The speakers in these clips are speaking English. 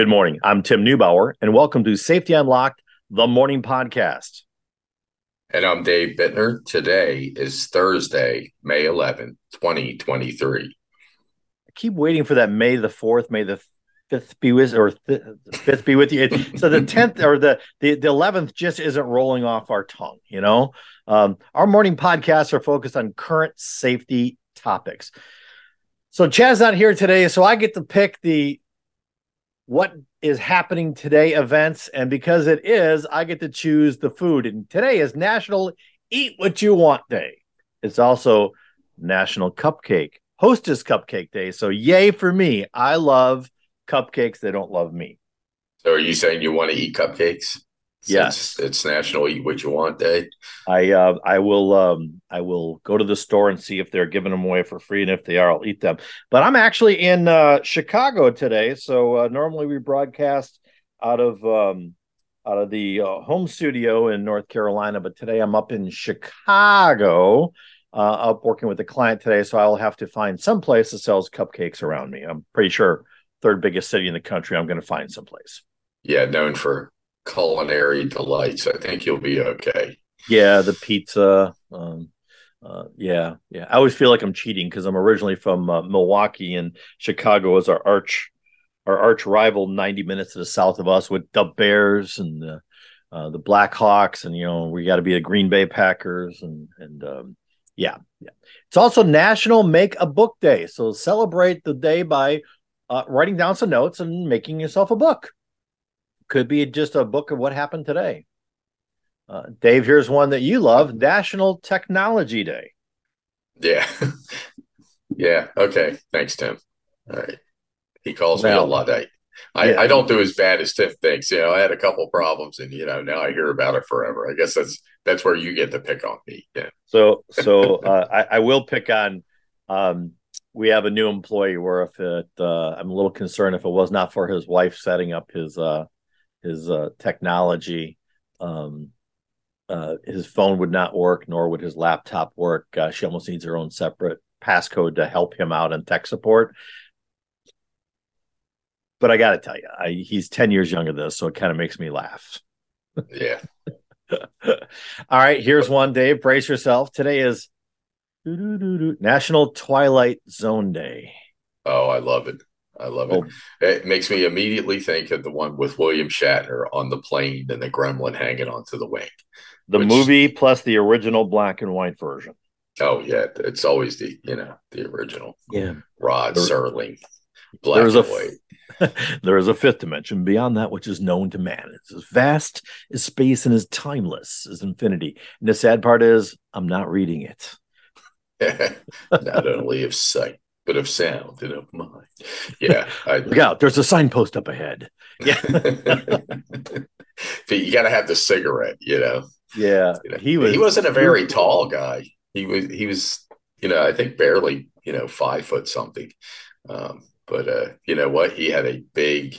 Good morning. I'm Tim Neubauer, and welcome to Safety Unlocked, the morning podcast. And I'm Dave Bittner. Today is Thursday, May 11th, 2023. I keep waiting for that May the 4th, May the 5th be with or th- 5th be with you. so the 10th or the, the the 11th just isn't rolling off our tongue, you know? Um, our morning podcasts are focused on current safety topics. So Chad's not here today, so I get to pick the what is happening today events. And because it is, I get to choose the food. And today is National Eat What You Want Day. It's also National Cupcake, Hostess Cupcake Day. So, yay for me. I love cupcakes. They don't love me. So, are you saying you want to eat cupcakes? Yes, it's National Eat What You Want Day. I uh, I will um, I will go to the store and see if they're giving them away for free, and if they are, I'll eat them. But I'm actually in uh, Chicago today, so uh, normally we broadcast out of um, out of the uh, home studio in North Carolina, but today I'm up in Chicago. Uh, up working with a client today, so I'll have to find some place that sells cupcakes around me. I'm pretty sure third biggest city in the country. I'm going to find some place. Yeah, known for culinary delights. I think you'll be okay. Yeah, the pizza. Um, uh, yeah, yeah. I always feel like I'm cheating because I'm originally from uh, Milwaukee, and Chicago is our arch, our arch rival, 90 minutes to the south of us, with the Bears and the uh, the Blackhawks, and you know we got to be the Green Bay Packers, and and um, yeah, yeah. It's also National Make a Book Day, so celebrate the day by uh, writing down some notes and making yourself a book. Could be just a book of what happened today. Uh, Dave, here's one that you love National Technology Day. Yeah. yeah. Okay. Thanks, Tim. All right. He calls me a Luddite. I, yeah. I don't do as bad as Tim thinks. You know, I had a couple problems and, you know, now I hear about it forever. I guess that's that's where you get to pick on me. Yeah. So, so uh, I, I will pick on, um, we have a new employee where if it, uh, I'm a little concerned if it was not for his wife setting up his, uh, his uh, technology. Um, uh, his phone would not work, nor would his laptop work. Uh, she almost needs her own separate passcode to help him out in tech support. But I got to tell you, I, he's 10 years younger than this, so it kind of makes me laugh. Yeah. All right, here's one, Dave. Brace yourself. Today is National Twilight Zone Day. Oh, I love it. I love it. Oh. It makes me immediately think of the one with William Shatner on the plane and the gremlin hanging onto the wing. The which, movie plus the original black and white version. Oh yeah, it's always the you know the original. Yeah, Rod there, Serling, black and a, white. there is a fifth dimension beyond that which is known to man. It's as vast as space and as timeless as infinity. And the sad part is, I'm not reading it. not only of sight, bit of sound and of mind. Yeah. I, Look out, there's a signpost up ahead. Yeah. you got to have the cigarette, you know. Yeah. You know, he was he wasn't a very tall guy. He was he was, you know, I think barely, you know, five foot something. Um, but uh, you know what? He had a big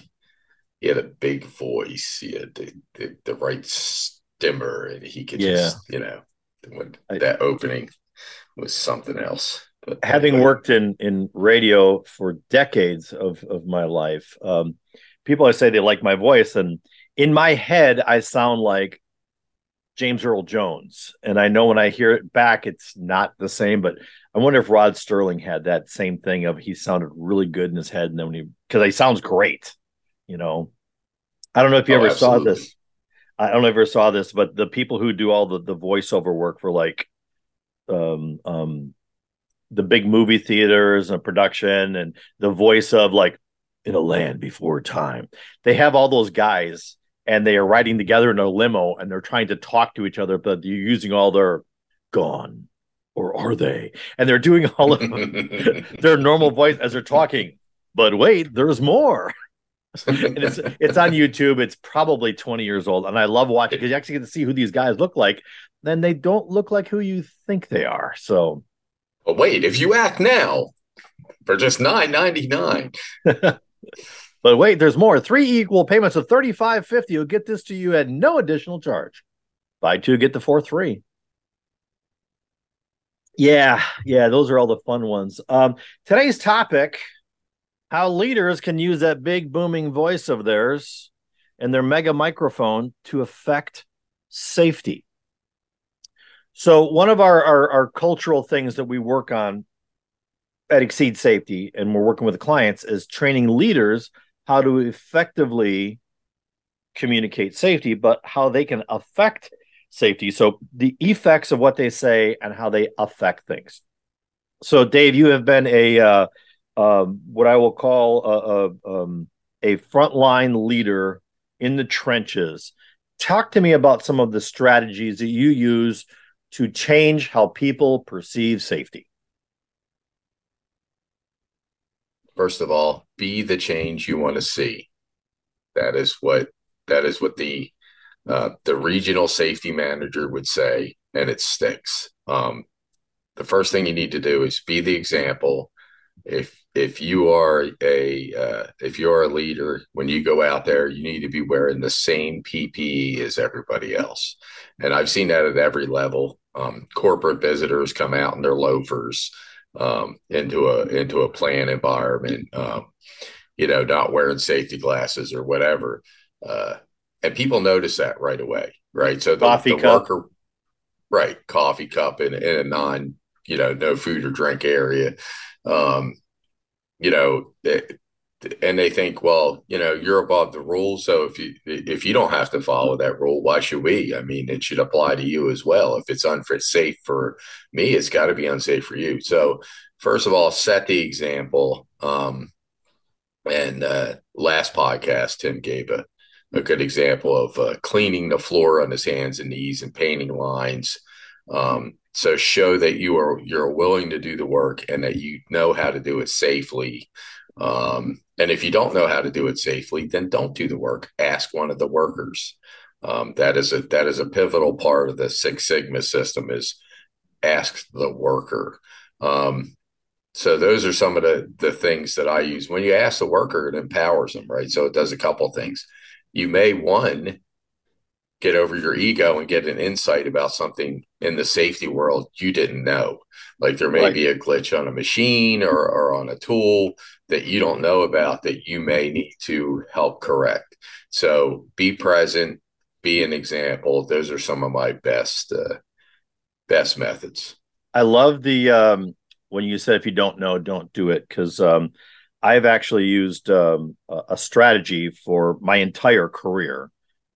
he had a big voice. He had the, the, the right stimmer and he could yeah. just, you know, when I, that opening was something else. Having worked in in radio for decades of of my life, um, people I say they like my voice, and in my head, I sound like James Earl Jones, and I know when I hear it back, it's not the same. But I wonder if Rod Sterling had that same thing of he sounded really good in his head, and then when he because he sounds great, you know. I don't know if you oh, ever absolutely. saw this. I don't know if you ever saw this, but the people who do all the the voiceover work for like um um the big movie theaters and production and the voice of like in a land before time. They have all those guys and they are riding together in a limo and they're trying to talk to each other, but you're using all their gone or are they? And they're doing all of their normal voice as they're talking. But wait, there's more. and it's it's on YouTube. It's probably 20 years old, and I love watching because you actually get to see who these guys look like. Then they don't look like who you think they are. So but wait, if you act now for just nine ninety nine. but wait, there's more. Three equal payments of thirty five fifty will get this to you at no additional charge. Buy two, get the four three. Yeah, yeah, those are all the fun ones. Um, today's topic, how leaders can use that big booming voice of theirs and their mega microphone to affect safety. So, one of our, our, our cultural things that we work on at Exceed Safety, and we're working with the clients, is training leaders how to effectively communicate safety, but how they can affect safety. So, the effects of what they say and how they affect things. So, Dave, you have been a uh, um, what I will call a, a, um, a frontline leader in the trenches. Talk to me about some of the strategies that you use to change how people perceive safety. First of all, be the change you want to see. That is what that is what the uh, the regional safety manager would say, and it sticks. Um, the first thing you need to do is be the example. If if you are a uh, if you're a leader, when you go out there, you need to be wearing the same PPE as everybody else. And I've seen that at every level. Um, corporate visitors come out in their loafers um, into a into a plant environment, um, you know, not wearing safety glasses or whatever, uh, and people notice that right away, right? So the, coffee the cup. worker, right, coffee cup in, in a non, you know, no food or drink area. Um, you know, it, and they think, well, you know, you're above the rules. So if you if you don't have to follow that rule, why should we? I mean, it should apply to you as well. If it's unfit safe for me, it's got to be unsafe for you. So first of all, set the example. Um, and uh, last podcast, Tim gave a, a good example of uh, cleaning the floor on his hands and knees and painting lines. Um, so show that you are you're willing to do the work and that you know how to do it safely um, and if you don't know how to do it safely then don't do the work. Ask one of the workers. Um, that is a that is a pivotal part of the six sigma system is ask the worker. Um, so those are some of the the things that i use. When you ask the worker it empowers them right? So it does a couple things. You may one get over your ego and get an insight about something in the safety world you didn't know. Like there may right. be a glitch on a machine or, or on a tool that you don't know about that you may need to help correct. So be present, be an example. Those are some of my best uh, best methods. I love the um, when you said if you don't know, don't do it because um, I've actually used um, a strategy for my entire career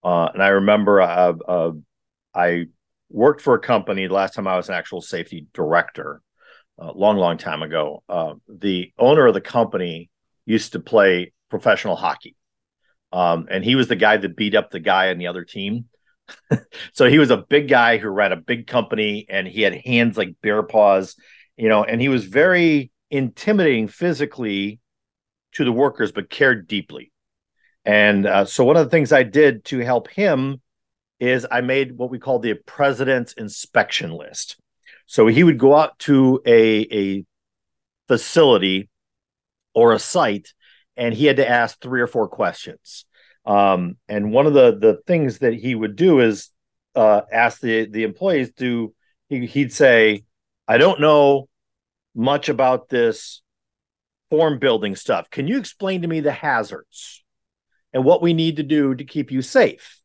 uh, and I remember uh, uh, I worked for a company the last time I was an actual safety director, a long, long time ago. Uh, the owner of the company used to play professional hockey. Um, and he was the guy that beat up the guy on the other team. so he was a big guy who ran a big company and he had hands like bear paws, you know, and he was very intimidating physically to the workers, but cared deeply. And uh, so one of the things I did to help him is I made what we call the president's inspection list. So he would go out to a, a facility or a site and he had to ask three or four questions. Um, and one of the the things that he would do is uh, ask the the employees to he, he'd say, "I don't know much about this form building stuff. Can you explain to me the hazards?" And what we need to do to keep you safe.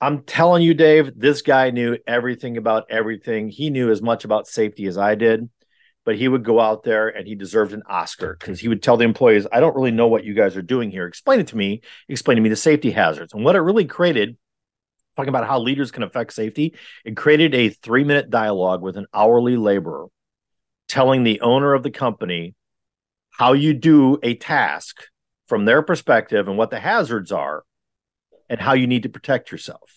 I'm telling you, Dave, this guy knew everything about everything. He knew as much about safety as I did, but he would go out there and he deserved an Oscar because he would tell the employees, I don't really know what you guys are doing here. Explain it to me. Explain to me the safety hazards. And what it really created, talking about how leaders can affect safety, it created a three minute dialogue with an hourly laborer telling the owner of the company how you do a task from their perspective and what the hazards are and how you need to protect yourself.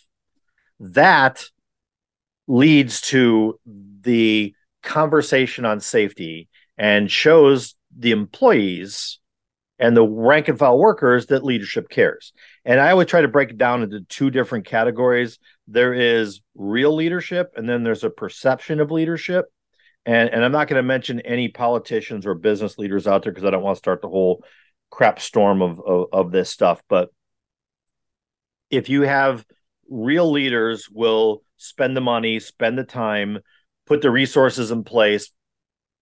That leads to the conversation on safety and shows the employees and the rank and file workers that leadership cares. And I would try to break it down into two different categories. There is real leadership, and then there's a perception of leadership. And, and I'm not going to mention any politicians or business leaders out there because I don't want to start the whole crap storm of, of, of this stuff. But if you have real leaders will spend the money, spend the time, put the resources in place,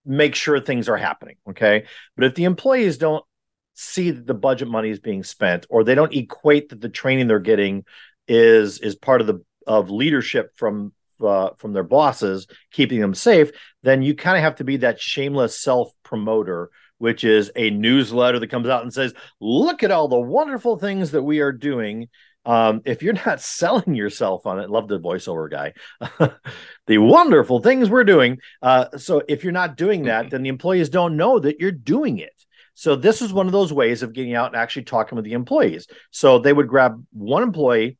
make sure things are happening. Okay. But if the employees don't see that the budget money is being spent or they don't equate that the training they're getting is is part of the of leadership from uh, from their bosses keeping them safe then you kind of have to be that shameless self promoter which is a newsletter that comes out and says look at all the wonderful things that we are doing um, if you're not selling yourself on it, love the voiceover guy, the wonderful things we're doing. Uh, so if you're not doing that, then the employees don't know that you're doing it. So this is one of those ways of getting out and actually talking with the employees. So they would grab one employee,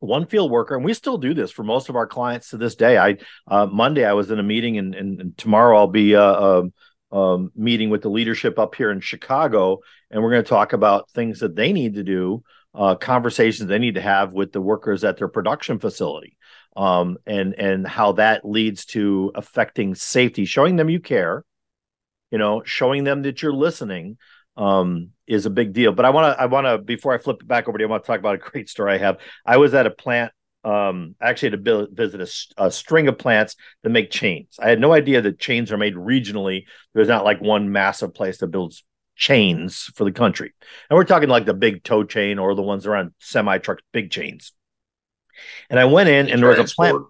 one field worker, and we still do this for most of our clients to this day. I uh, Monday I was in a meeting, and, and, and tomorrow I'll be uh, um, meeting with the leadership up here in Chicago, and we're going to talk about things that they need to do uh, conversations they need to have with the workers at their production facility um, and and how that leads to affecting safety. Showing them you care you know showing them that you're listening um, is a big deal. But i want to i want to before i flip it back over to you i want to talk about a great story i have. I was at a plant um, actually to build, visit a, a, string of plants that make chains. I had no idea that chains are made regionally. There's not like one massive place that builds chains for the country. And we're talking like the big tow chain or the ones around semi trucks, big chains. And I went in and there was a plant.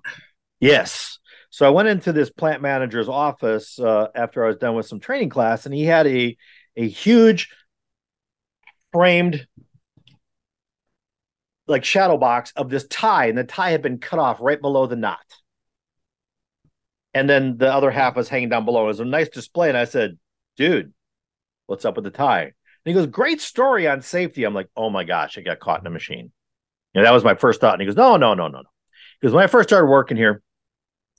Yes. So I went into this plant manager's office uh, after I was done with some training class, and he had a a huge framed like shadow box of this tie, and the tie had been cut off right below the knot. And then the other half was hanging down below. It was a nice display, and I said, "Dude, What's up with the tie? And he goes, Great story on safety. I'm like, Oh my gosh, I got caught in a machine. And that was my first thought. And he goes, No, no, no, no, no. Because when I first started working here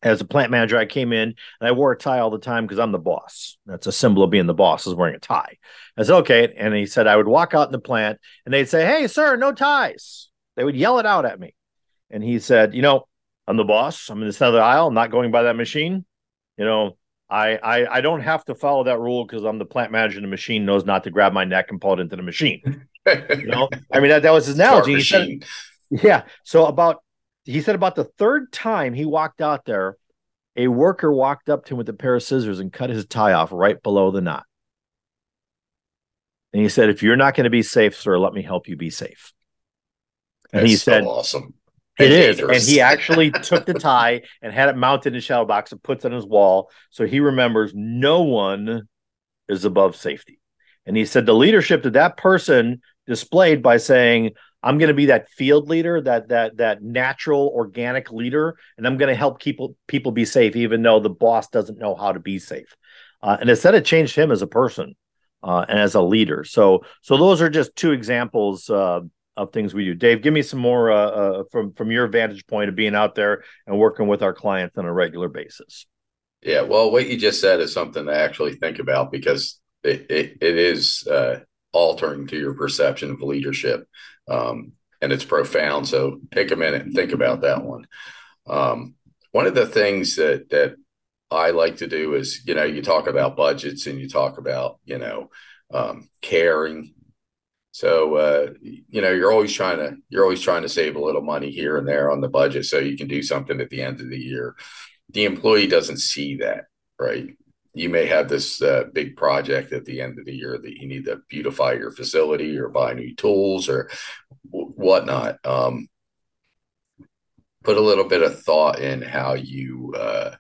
as a plant manager, I came in and I wore a tie all the time because I'm the boss. That's a symbol of being the boss is wearing a tie. I said, Okay. And he said, I would walk out in the plant and they'd say, Hey, sir, no ties. They would yell it out at me. And he said, You know, I'm the boss. I'm in this other aisle. I'm not going by that machine. You know, I, I, I don't have to follow that rule because I'm the plant manager and the machine knows not to grab my neck and pull it into the machine. you know, I mean that, that was his analogy. Said, yeah. So about he said about the third time he walked out there, a worker walked up to him with a pair of scissors and cut his tie off right below the knot. And he said, "If you're not going to be safe, sir, let me help you be safe." And That's he said, so "Awesome." It is, and he actually took the tie and had it mounted in a shadow box and puts it on his wall, so he remembers no one is above safety. And he said the leadership that that person displayed by saying, "I'm going to be that field leader, that that that natural, organic leader, and I'm going to help people people be safe, even though the boss doesn't know how to be safe." Uh, and it said it changed him as a person uh, and as a leader. So, so those are just two examples. Uh, of things we do. Dave, give me some more uh, uh, from from your vantage point of being out there and working with our clients on a regular basis. Yeah, well, what you just said is something to actually think about because it it, it is uh, altering to your perception of leadership, um, and it's profound. So take a minute and think about that one. Um, one of the things that that I like to do is, you know, you talk about budgets and you talk about, you know, um, caring so uh, you know, you're always trying to you're always trying to save a little money here and there on the budget so you can do something at the end of the year. The employee doesn't see that, right? You may have this uh, big project at the end of the year that you need to beautify your facility or buy new tools or w- whatnot. Um, put a little bit of thought in how you uh,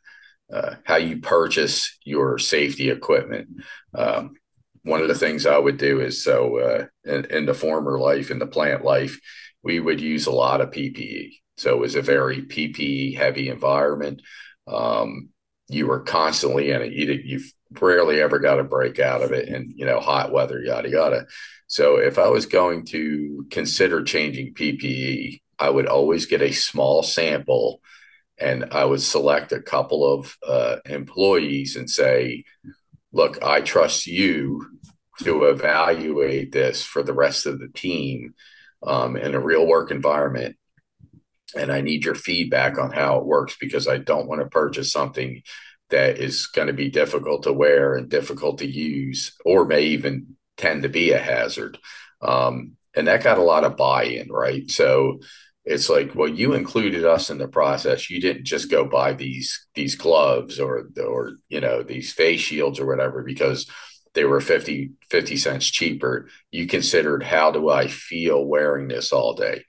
uh, how you purchase your safety equipment. Um, one of the things I would do is so uh, in, in, the former life, in the plant life, we would use a lot of PPE. So it was a very PPE heavy environment. Um, you were constantly in it. You, you've rarely ever got a break out of it, and you know hot weather, yada yada. So if I was going to consider changing PPE, I would always get a small sample, and I would select a couple of uh, employees and say look, I trust you to evaluate this for the rest of the team um, in a real work environment. And I need your feedback on how it works because I don't want to purchase something that is going to be difficult to wear and difficult to use, or may even tend to be a hazard. Um, and that got a lot of buy in, right? So it's like well you included us in the process you didn't just go buy these these gloves or or you know these face shields or whatever because they were 50, 50 cents cheaper. You considered how do I feel wearing this all day?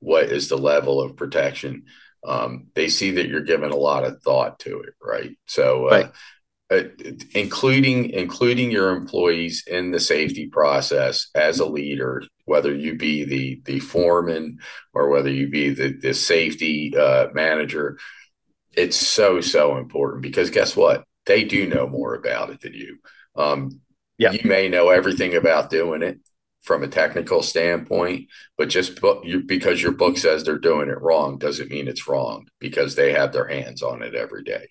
What is the level of protection? Um, they see that you're giving a lot of thought to it, right? So, uh, right. Uh, including including your employees in the safety process as a leader, whether you be the the foreman or whether you be the the safety uh, manager, it's so so important because guess what? They do know more about it than you. Um, yeah. You may know everything about doing it from a technical standpoint, but just book, you, because your book says they're doing it wrong doesn't mean it's wrong because they have their hands on it every day.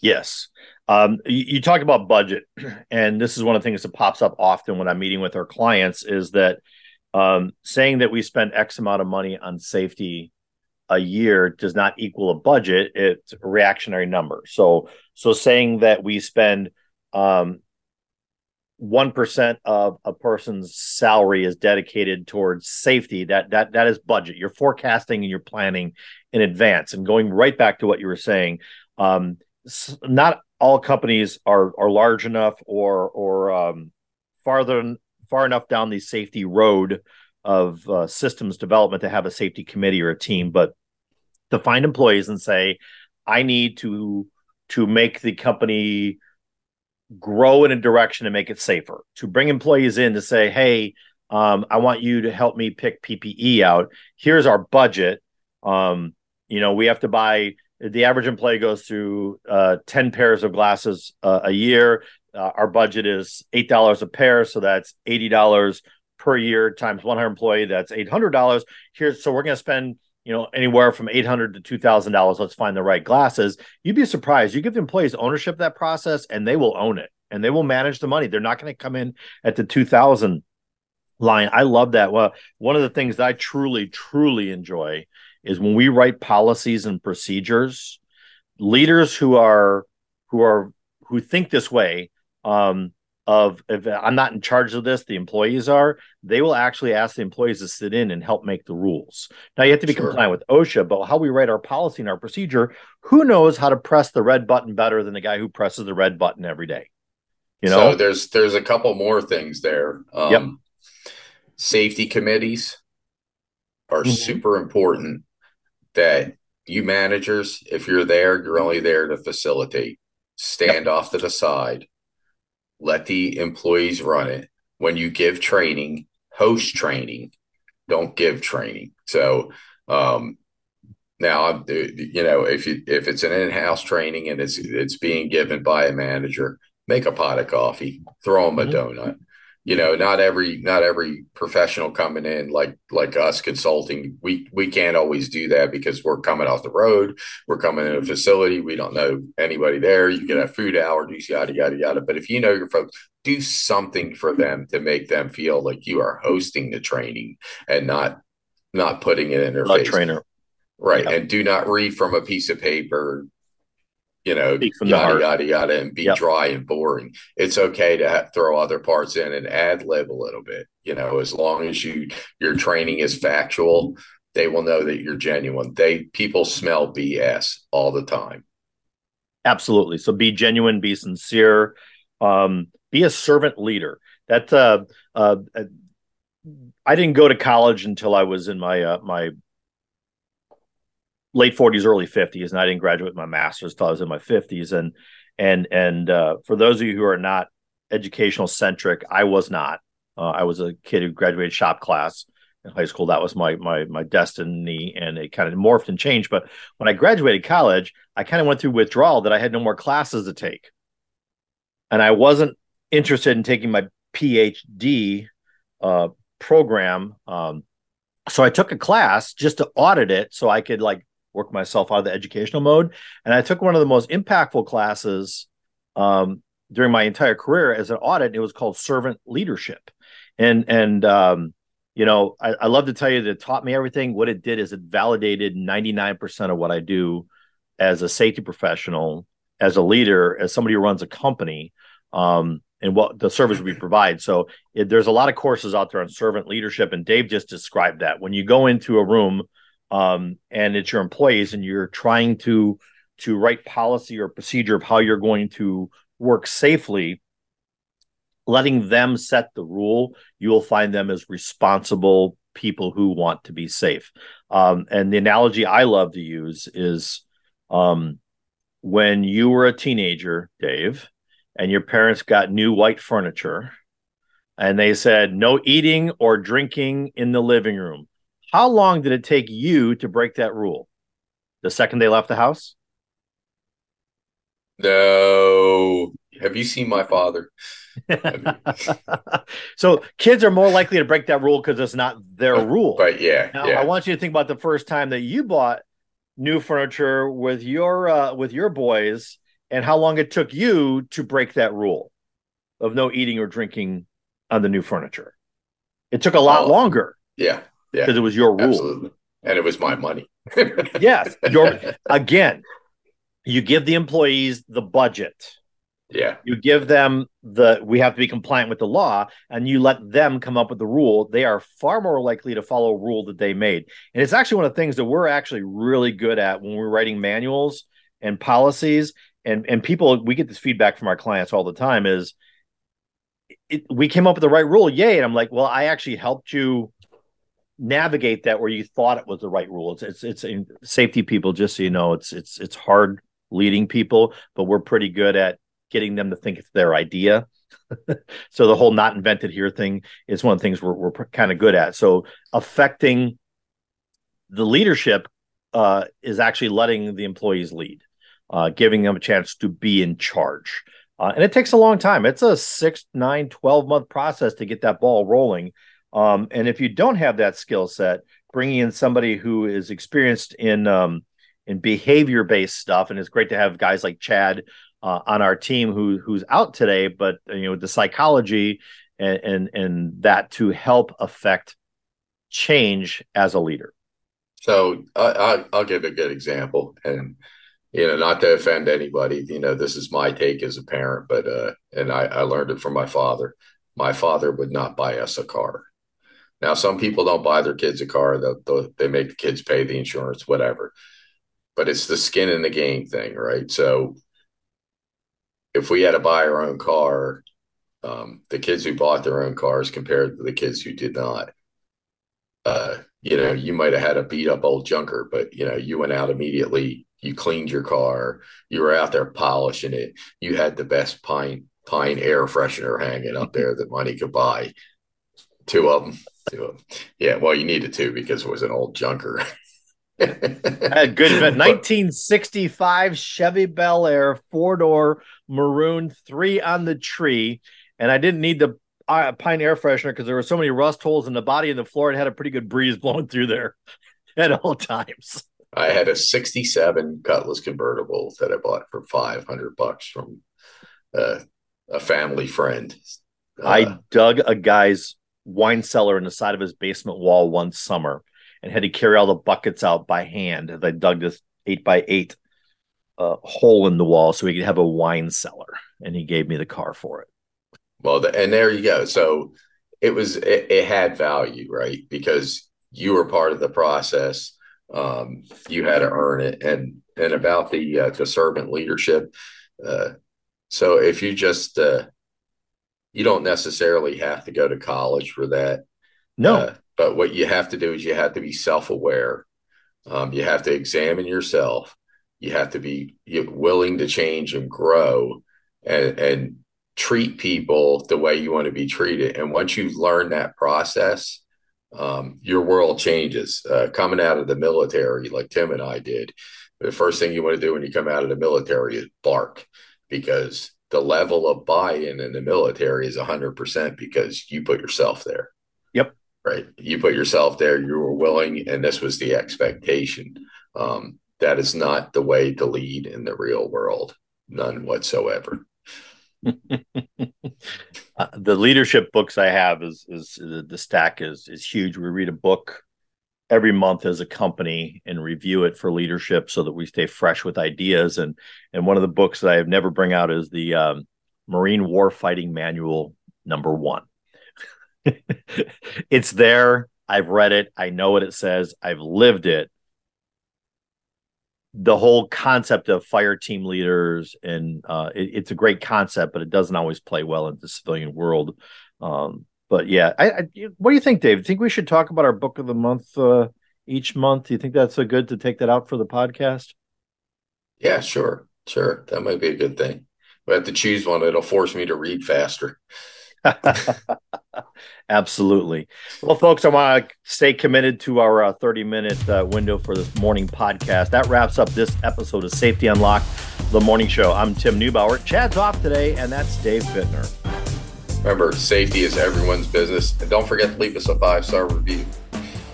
Yes. Um, you, you talk about budget, and this is one of the things that pops up often when I'm meeting with our clients is that um, saying that we spend X amount of money on safety a year does not equal a budget. It's a reactionary number. So, so saying that we spend um, 1% of a person's salary is dedicated towards safety that that that is budget you're forecasting and you're planning in advance and going right back to what you were saying um, not all companies are are large enough or or um, farther far enough down the safety road of uh, systems development to have a safety committee or a team but to find employees and say i need to to make the company grow in a direction to make it safer, to bring employees in to say, hey, um, I want you to help me pick PPE out. Here's our budget. Um, you know, we have to buy the average employee goes through uh, 10 pairs of glasses uh, a year. Uh, our budget is $8 a pair. So that's $80 per year times 100 employee. That's $800 here. So we're going to spend you know anywhere from 800 to 2000 dollars let's find the right glasses you'd be surprised you give the employees ownership that process and they will own it and they will manage the money they're not going to come in at the 2000 line i love that well one of the things that i truly truly enjoy is when we write policies and procedures leaders who are who are who think this way um of if I'm not in charge of this, the employees are, they will actually ask the employees to sit in and help make the rules. Now you have to be sure. compliant with OSHA, but how we write our policy and our procedure, who knows how to press the red button better than the guy who presses the red button every day? You know, so there's there's a couple more things there. Um, yep. Safety committees are mm-hmm. super important. That you managers, if you're there, you're only there to facilitate. Stand yep. off to the side let the employees run it. When you give training, host training, don't give training. So, um, now, you know, if you if it's an in-house training and it's it's being given by a manager, make a pot of coffee, throw them a mm-hmm. donut you know not every not every professional coming in like like us consulting we we can't always do that because we're coming off the road we're coming in a facility we don't know anybody there you can have food allergies yada yada yada. But if you know your folks do something for them to make them feel like you are hosting the training and not not putting it in their face. trainer. Right yeah. and do not read from a piece of paper you know, yada yada yada, and be yep. dry and boring. It's okay to throw other parts in and ad lib a little bit. You know, as long as you your training is factual, they will know that you're genuine. They people smell BS all the time. Absolutely. So be genuine, be sincere, um, be a servant leader. That uh, uh, I didn't go to college until I was in my uh, my late 40s early 50s and i didn't graduate my master's until i was in my 50s and and and uh, for those of you who are not educational centric i was not. Uh, i was a kid who graduated shop class in high school. That was my my my destiny and it kind of morphed and changed. But when i graduated college i kind of went through withdrawal that i had no more classes to take. And i wasn't interested in taking my phd uh, program um, so i took a class just to audit it so i could like work myself out of the educational mode. And I took one of the most impactful classes um, during my entire career as an audit. It was called servant leadership. And, and, um, you know, I, I love to tell you that it taught me everything. What it did is it validated 99% of what I do as a safety professional, as a leader, as somebody who runs a company. Um, and what the service we provide. So it, there's a lot of courses out there on servant leadership, and Dave just described that. When you go into a room um, and it's your employees and you're trying to to write policy or procedure of how you're going to work safely letting them set the rule, you will find them as responsible people who want to be safe. Um, and the analogy I love to use is um, when you were a teenager, Dave, and your parents got new white furniture and they said no eating or drinking in the living room. How long did it take you to break that rule? The second they left the house? No. Have you seen my father? so kids are more likely to break that rule because it's not their rule. But yeah, now, yeah. I want you to think about the first time that you bought new furniture with your uh, with your boys, and how long it took you to break that rule of no eating or drinking on the new furniture. It took a lot oh, longer. Yeah, yeah, because it was your rule, Absolutely. and it was my money. yes, your again. You give the employees the budget yeah. You give them the we have to be compliant with the law and you let them come up with the rule, they are far more likely to follow a rule that they made. And it's actually one of the things that we're actually really good at when we're writing manuals and policies and and people we get this feedback from our clients all the time is it, we came up with the right rule, yay. And I'm like, well, I actually helped you navigate that where you thought it was the right rule. It's it's it's in safety people, just so you know, it's it's it's hard leading people, but we're pretty good at getting them to think it's their idea. so the whole not invented here thing is one of the things we're, we're kind of good at. So affecting the leadership uh, is actually letting the employees lead, uh, giving them a chance to be in charge. Uh, and it takes a long time. It's a six, nine, 12 month process to get that ball rolling. Um, and if you don't have that skill set, bringing in somebody who is experienced in um, in behavior based stuff, and it's great to have guys like Chad uh, on our team who who's out today, but you know the psychology and and, and that to help affect change as a leader. So I, I, will give a good example, and you know, not to offend anybody, you know, this is my take as a parent, but uh, and I, I learned it from my father. My father would not buy us a car. Now, some people don't buy their kids a car; they they make the kids pay the insurance, whatever. But it's the skin in the game thing, right? So if we had to buy our own car, um, the kids who bought their own cars compared to the kids who did not, uh, you know, you might have had a beat up old junker, but you know, you went out immediately. You cleaned your car. You were out there polishing it. You had the best pine pine air freshener hanging up there that money could buy. Two of them. Two of them. Yeah. Well, you needed two because it was an old junker. I had good 1965 Chevy Bel Air four door maroon three on the tree, and I didn't need the uh, pine air freshener because there were so many rust holes in the body and the floor. It had a pretty good breeze blowing through there at all times. I had a '67 Cutlass convertible that I bought for 500 bucks from uh, a family friend. Uh, I dug a guy's wine cellar in the side of his basement wall one summer and had to carry all the buckets out by hand as I dug this eight by eight uh, hole in the wall so he could have a wine cellar. And he gave me the car for it. Well, the, and there you go. So it was it, it, had value, right? Because you were part of the process. Um, you had to earn it, and and about the uh, the servant leadership. Uh, so if you just uh, you don't necessarily have to go to college for that. No, uh, but what you have to do is you have to be self aware. Um, you have to examine yourself. You have to be willing to change and grow and, and treat people the way you want to be treated. And once you learn that process, um, your world changes. Uh, coming out of the military, like Tim and I did, the first thing you want to do when you come out of the military is bark because the level of buy in in the military is 100% because you put yourself there. Yep right? You put yourself there, you were willing, and this was the expectation. Um, that is not the way to lead in the real world, none whatsoever. uh, the leadership books I have is is the stack is is huge. We read a book every month as a company and review it for leadership so that we stay fresh with ideas. And and one of the books that I have never bring out is the um, Marine War Fighting Manual number one. it's there. I've read it. I know what it says. I've lived it. the whole concept of fire team leaders and uh, it, it's a great concept, but it doesn't always play well in the civilian world. Um, but yeah, I, I, what do you think, Dave? Do you think we should talk about our book of the month uh, each month? Do you think that's a good to take that out for the podcast? Yeah, sure, sure. That might be a good thing. But I have to choose one. It'll force me to read faster. Absolutely. Well, folks, I want to stay committed to our uh, 30 minute uh, window for this morning podcast. That wraps up this episode of Safety Unlocked, the morning show. I'm Tim Neubauer. Chad's off today, and that's Dave Bittner. Remember, safety is everyone's business. And don't forget to leave us a five star review.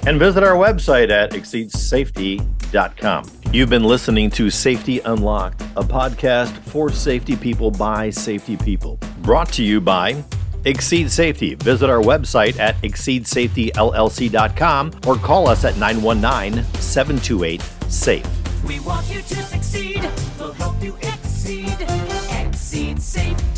And visit our website at exceedsafety.com. You've been listening to Safety Unlocked, a podcast for safety people by safety people. Brought to you by Exceed Safety. Visit our website at exceedsafetyllc.com or call us at 919 728 SAFE. We want you to succeed. We'll help you exceed. Exceed Safety.